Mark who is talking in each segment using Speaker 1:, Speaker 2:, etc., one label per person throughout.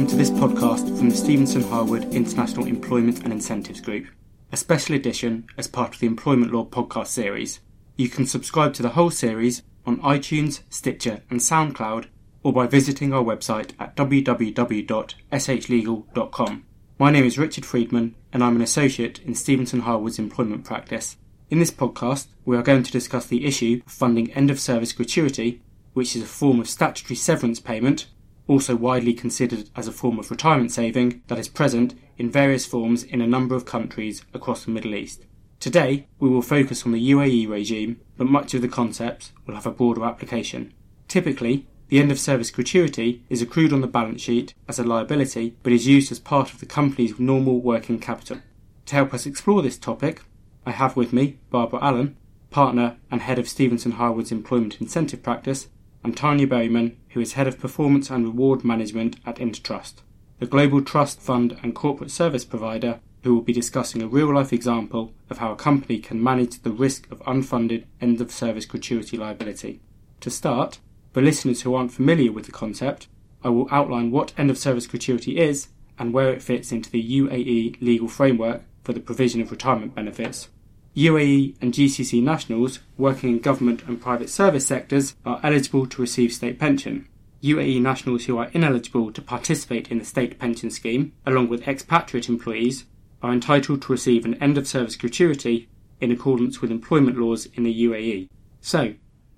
Speaker 1: welcome to this podcast from the Stephenson Harwood International Employment and Incentives Group, a special edition as part of the Employment Law podcast series. You can subscribe to the whole series on iTunes, Stitcher, and SoundCloud, or by visiting our website at www.shlegal.com. My name is Richard Friedman, and I'm an associate in Stephenson Harwood's employment practice. In this podcast, we are going to discuss the issue of funding end of service gratuity, which is a form of statutory severance payment, also widely considered as a form of retirement saving, that is present in various forms in a number of countries across the Middle East. Today, we will focus on the UAE regime, but much of the concepts will have a broader application. Typically, the end of service gratuity is accrued on the balance sheet as a liability, but is used as part of the company's normal working capital. To help us explore this topic, I have with me Barbara Allen, partner and head of Stephenson Harwood's employment incentive practice, and Tanya Berryman, who is head of performance and reward management at Intertrust, the global trust fund and corporate service provider who will be discussing a real life example of how a company can manage the risk of unfunded end of service gratuity liability. To start, for listeners who aren't familiar with the concept, I will outline what end of service gratuity is and where it fits into the UAE legal framework for the provision of retirement benefits. UAE and GCC nationals working in government and private service sectors are eligible to receive state pension. UAE nationals who are ineligible to participate in the state pension scheme, along with expatriate employees, are entitled to receive an end of service gratuity in accordance with employment laws in the UAE. So,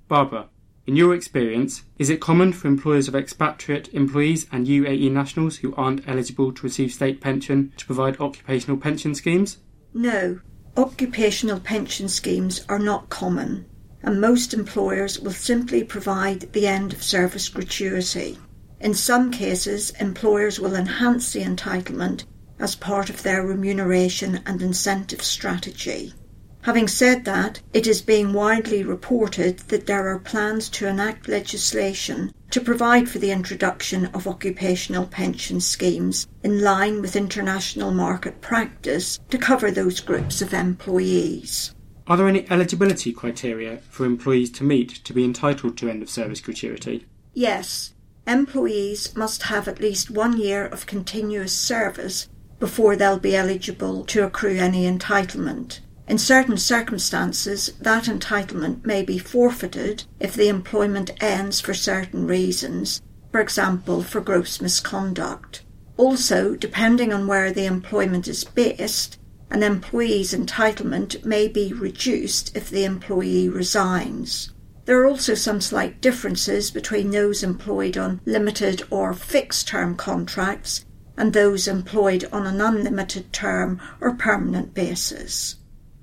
Speaker 1: Barbara, in your experience, is it common for employers of expatriate employees and UAE nationals who aren't eligible to receive state pension to provide occupational pension schemes?
Speaker 2: No, occupational pension schemes are not common, and most employers will simply provide the end of service gratuity. In some cases, employers will enhance the entitlement as part of their remuneration and incentive strategy. Having said that, it is being widely reported that there are plans to enact legislation to provide for the introduction of occupational pension schemes in line with international market practice to cover those groups of employees.
Speaker 1: Are there any eligibility criteria for employees to meet to be entitled to end of service gratuity?
Speaker 2: Yes. Employees must have at least one year of continuous service before they'll be eligible to accrue any entitlement. In certain circumstances, that entitlement may be forfeited if the employment ends for certain reasons, for example, for gross misconduct. Also, depending on where the employment is based, an employee's entitlement may be reduced if the employee resigns. There are also some slight differences between those employed on limited or fixed term contracts and those employed on an unlimited term or permanent basis.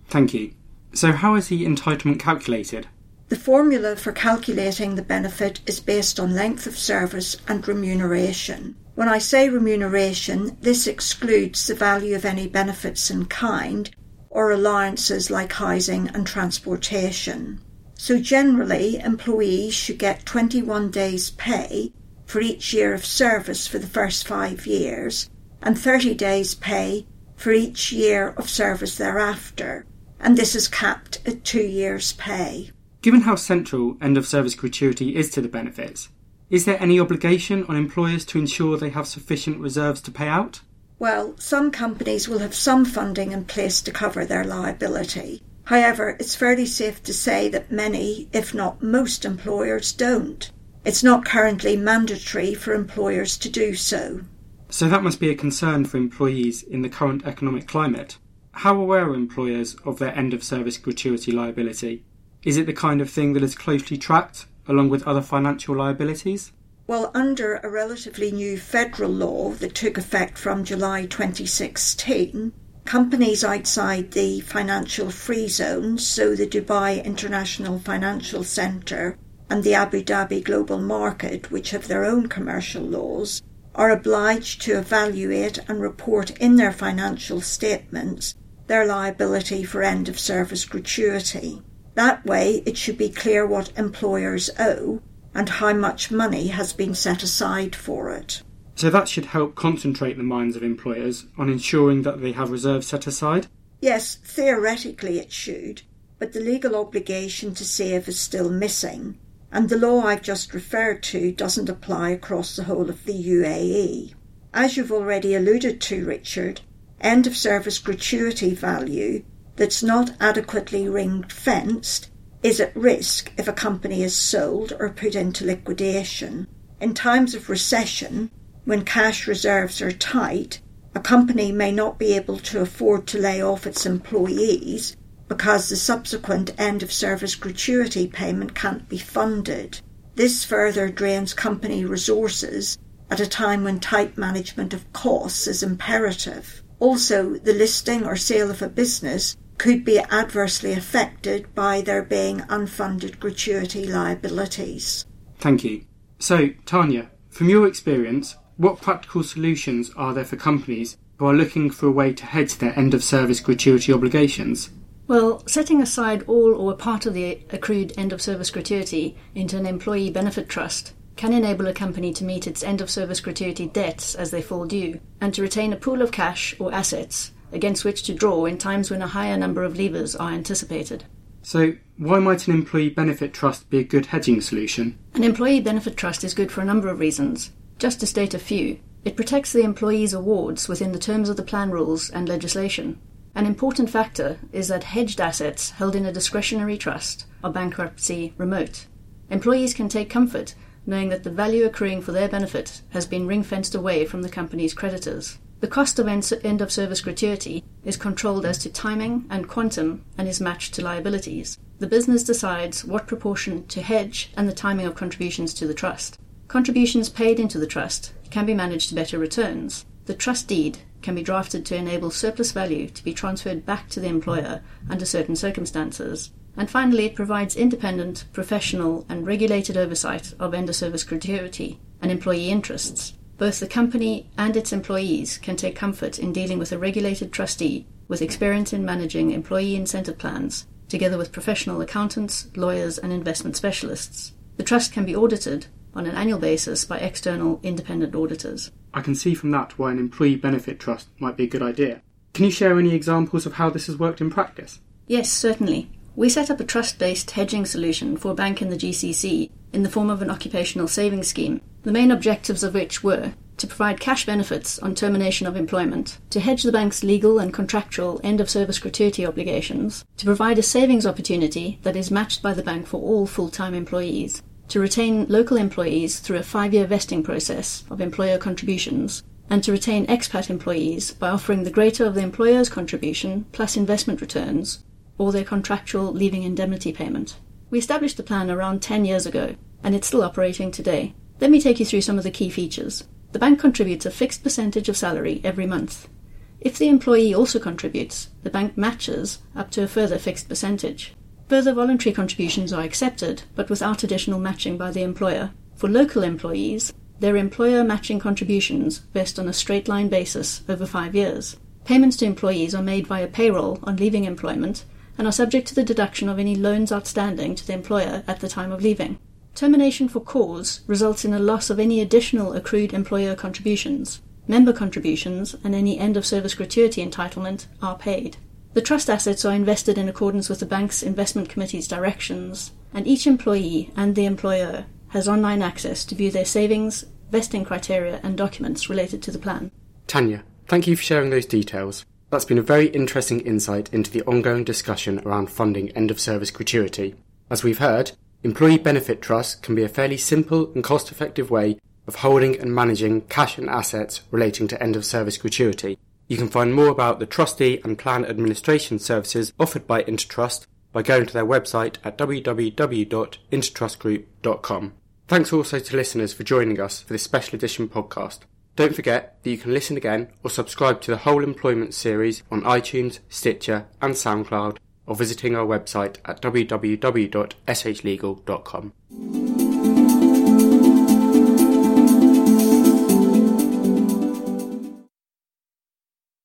Speaker 1: Thank you. So, how is the entitlement calculated?
Speaker 2: The formula for calculating the benefit is based on length of service and remuneration. When I say remuneration, this excludes the value of any benefits in kind or allowances like housing and transportation. So, generally, employees should get 21 days' pay for each year of service for the first five years and 30 days' pay for each year of service thereafter and this is capped at two years' pay.
Speaker 1: Given how central end of service gratuity is to the benefits, is there any obligation on employers to ensure they have sufficient reserves to pay out?
Speaker 2: Well, some companies will have some funding in place to cover their liability. However, it's fairly safe to say that many, if not most, employers don't. It's not currently mandatory for employers to do so.
Speaker 1: So that must be a concern for employees in the current economic climate. How aware are employers of their end of service gratuity liability? Is it the kind of thing that is closely tracked along with other financial liabilities?
Speaker 2: Well, under a relatively new federal law that took effect from July 2016, companies outside the financial free zones, so the Dubai International Financial Centre and the Abu Dhabi Global Market, which have their own commercial laws, are obliged to evaluate and report in their financial statements their liability for end of service gratuity. That way, it should be clear what employers owe and how much money has been set aside for it.
Speaker 1: So that should help concentrate the minds of employers on ensuring that they have reserves set aside?
Speaker 2: Yes, theoretically it should, but the legal obligation to save is still missing, and the law I've just referred to doesn't apply across the whole of the UAE. As you've already alluded to, Richard, end of service gratuity value that's not adequately ring fenced is at risk if a company is sold or put into liquidation. In times of recession, when cash reserves are tight, a company may not be able to afford to lay off its employees because the subsequent end of service gratuity payment can't be funded. This further drains company resources at a time when tight management of costs is imperative. Also, the listing or sale of a business could be adversely affected by there being unfunded gratuity liabilities.
Speaker 1: Thank you. So, Tanya, from your experience, what practical solutions are there for companies who are looking for a way to hedge their end of service gratuity obligations?
Speaker 3: Well, setting aside all or a part of the accrued end of service gratuity into an employee benefit trust can enable a company to meet its end of service gratuity debts as they fall due and to retain a pool of cash or assets against which to draw in times when a higher number of leavers are anticipated.
Speaker 1: So, why might an employee benefit trust be a good hedging solution?
Speaker 3: An employee benefit trust is good for a number of reasons. Just to state a few, it protects the employee's awards within the terms of the plan rules and legislation. An important factor is that hedged assets held in a discretionary trust are bankruptcy remote. Employees can take comfort knowing that the value accruing for their benefit has been ring fenced away from the company's creditors. The cost of end of service gratuity is controlled as to timing and quantum and is matched to liabilities. The business decides what proportion to hedge and the timing of contributions to the trust. Contributions paid into the trust can be managed to better returns. The trust deed can be drafted to enable surplus value to be transferred back to the employer under certain circumstances. And finally, it provides independent, professional, and regulated oversight of end of service gratuity and employee interests both the company and its employees can take comfort in dealing with a regulated trustee with experience in managing employee incentive plans, together with professional accountants, lawyers, and investment specialists. The trust can be audited on an annual basis by external independent auditors.
Speaker 1: I can see from that why an employee benefit trust might be a good idea. Can you share any examples of how this has worked in practice?
Speaker 3: Yes, certainly. We set up a trust based hedging solution for a bank in the GCC in the form of an occupational savings scheme the main objectives of which were to provide cash benefits on termination of employment, to hedge the bank's legal and contractual end of service gratuity obligations, to provide a savings opportunity that is matched by the bank for all full time employees, to retain local employees through a five year vesting process of employer contributions, and to retain expat employees by offering the greater of the employer's contribution plus investment returns or their contractual leaving indemnity payment. We established the plan around 10 years ago, and it's still operating today. Let me take you through some of the key features. The bank contributes a fixed percentage of salary every month. If the employee also contributes, the bank matches up to a further fixed percentage. Further voluntary contributions are accepted, but without additional matching by the employer. For local employees, their employer matching contributions vest on a straight line basis over five years. Payments to employees are made via payroll on leaving employment and are subject to the deduction of any loans outstanding to the employer at the time of leaving. Termination for cause results in a loss of any additional accrued employer contributions. Member contributions and any end of service gratuity entitlement are paid. The trust assets are invested in accordance with the bank's investment committee's directions, and each employee and the employer has online access to view their savings, vesting criteria, and documents related to the plan.
Speaker 1: Tanya, thank you for sharing those details. That's been a very interesting insight into the ongoing discussion around funding end of service gratuity. As we've heard, Employee benefit trusts can be a fairly simple and cost effective way of holding and managing cash and assets relating to end of service gratuity. You can find more about the trustee and plan administration services offered by Intertrust by going to their website at www.intertrustgroup.com. Thanks also to listeners for joining us for this special edition podcast. Don't forget that you can listen again or subscribe to the whole employment series on iTunes, Stitcher, and SoundCloud or visiting our website at www.shlegal.com.